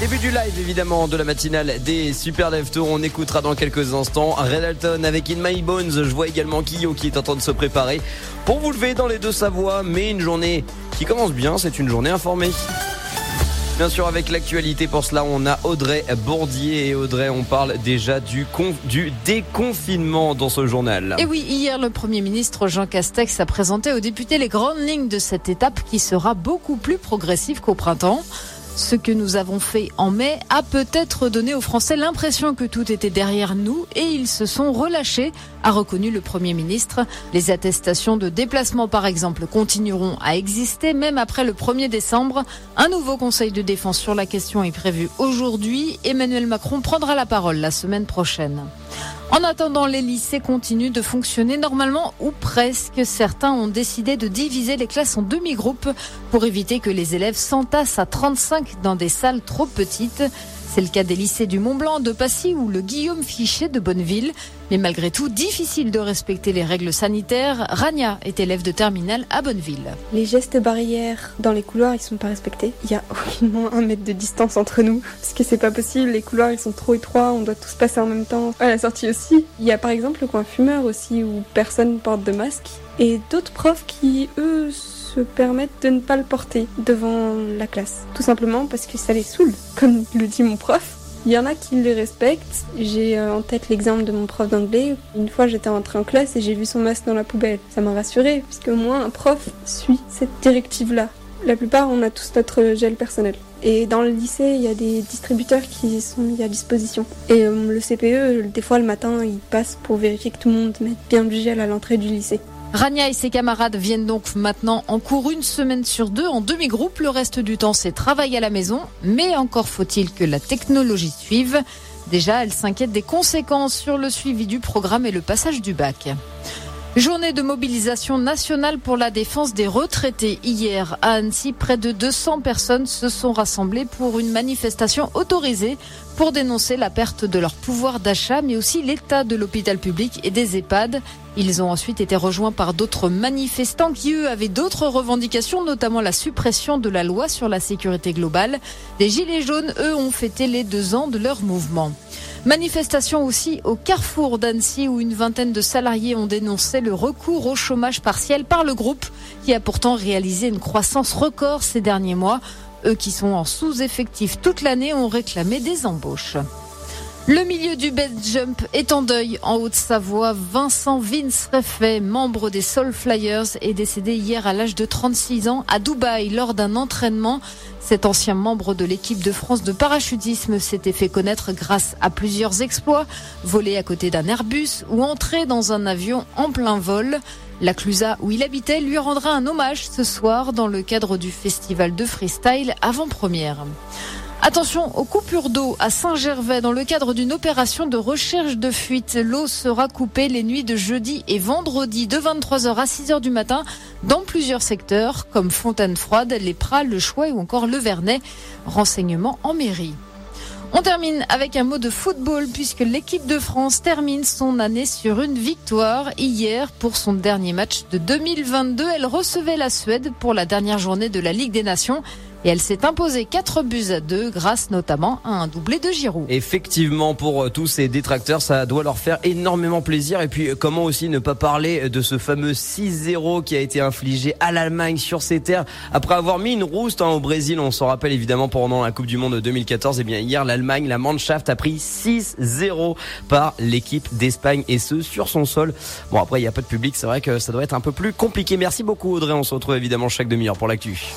Début du live évidemment de la matinale des Super Dev Tour. On écoutera dans quelques instants Red Alton avec In My Bones. Je vois également Kyo qui est en train de se préparer pour vous lever dans les deux Savoies. Mais une journée qui commence bien, c'est une journée informée. Bien sûr, avec l'actualité, pour cela, on a Audrey Bourdier. Et Audrey, on parle déjà du déconfinement dans ce journal. Et oui, hier, le Premier ministre Jean Castex a présenté aux députés les grandes lignes de cette étape qui sera beaucoup plus progressive qu'au printemps. Ce que nous avons fait en mai a peut-être donné aux Français l'impression que tout était derrière nous et ils se sont relâchés, a reconnu le Premier ministre. Les attestations de déplacement, par exemple, continueront à exister même après le 1er décembre. Un nouveau conseil de défense sur la question est prévu aujourd'hui. Emmanuel Macron prendra la parole la semaine prochaine. En attendant, les lycées continuent de fonctionner normalement ou presque. Certains ont décidé de diviser les classes en demi-groupes pour éviter que les élèves s'entassent à 35 dans des salles trop petites. C'est le cas des lycées du Mont-Blanc, de Passy ou le Guillaume Fichet de Bonneville. Mais malgré tout, difficile de respecter les règles sanitaires. Rania est élève de terminale à Bonneville. Les gestes barrières dans les couloirs, ils sont pas respectés. Il y a aucunement un mètre de distance entre nous. Parce que c'est pas possible, les couloirs ils sont trop étroits, on doit tous passer en même temps. À la sortie aussi. Il y a par exemple le coin fumeur aussi où personne porte de masque. Et d'autres profs qui, eux, se permettent de ne pas le porter devant la classe. Tout simplement parce que ça les saoule, comme le dit mon prof. Il y en a qui le respectent. J'ai euh, en tête l'exemple de mon prof d'anglais. Une fois, j'étais rentrée en classe et j'ai vu son masque dans la poubelle. Ça m'a rassurée, puisque au moins un prof suit cette directive-là. La plupart, on a tous notre gel personnel. Et dans le lycée, il y a des distributeurs qui sont mis à disposition. Et euh, le CPE, des fois le matin, il passe pour vérifier que tout le monde mette bien du gel à l'entrée du lycée. Rania et ses camarades viennent donc maintenant en cours une semaine sur deux en demi-groupe. Le reste du temps, c'est travail à la maison. Mais encore faut-il que la technologie suive. Déjà, elle s'inquiète des conséquences sur le suivi du programme et le passage du bac. Journée de mobilisation nationale pour la défense des retraités. Hier, à Annecy, près de 200 personnes se sont rassemblées pour une manifestation autorisée pour dénoncer la perte de leur pouvoir d'achat, mais aussi l'état de l'hôpital public et des EHPAD. Ils ont ensuite été rejoints par d'autres manifestants qui, eux, avaient d'autres revendications, notamment la suppression de la loi sur la sécurité globale. Les Gilets jaunes, eux, ont fêté les deux ans de leur mouvement. Manifestation aussi au carrefour d'Annecy où une vingtaine de salariés ont dénoncé le recours au chômage partiel par le groupe qui a pourtant réalisé une croissance record ces derniers mois. Eux qui sont en sous-effectif toute l'année ont réclamé des embauches. Le milieu du bed jump est en deuil en Haute-Savoie. Vincent Vince Reffet, membre des Soul Flyers, est décédé hier à l'âge de 36 ans à Dubaï lors d'un entraînement. Cet ancien membre de l'équipe de France de parachutisme s'était fait connaître grâce à plusieurs exploits, volés à côté d'un Airbus ou entré dans un avion en plein vol. La Clusa où il habitait lui rendra un hommage ce soir dans le cadre du festival de freestyle avant-première. Attention aux coupures d'eau à Saint-Gervais dans le cadre d'une opération de recherche de fuite. L'eau sera coupée les nuits de jeudi et vendredi de 23h à 6h du matin dans plusieurs secteurs comme Fontaine-Froide, Les Pras, Le Choix ou encore Le Vernet. Renseignements en mairie. On termine avec un mot de football puisque l'équipe de France termine son année sur une victoire. Hier, pour son dernier match de 2022, elle recevait la Suède pour la dernière journée de la Ligue des Nations et elle s'est imposée 4 buts à 2 grâce notamment à un doublé de Giroud. Effectivement, pour euh, tous ces détracteurs, ça doit leur faire énormément plaisir. Et puis, euh, comment aussi ne pas parler de ce fameux 6-0 qui a été infligé à l'Allemagne sur ses terres après avoir mis une rouste hein, au Brésil. On s'en rappelle évidemment pendant la Coupe du Monde 2014. Et eh bien hier, l'Allemagne, la Mannschaft a pris 6-0 par l'équipe d'Espagne et ce sur son sol. Bon, après, il n'y a pas de public. C'est vrai que ça doit être un peu plus compliqué. Merci beaucoup Audrey. On se retrouve évidemment chaque demi-heure pour l'actu.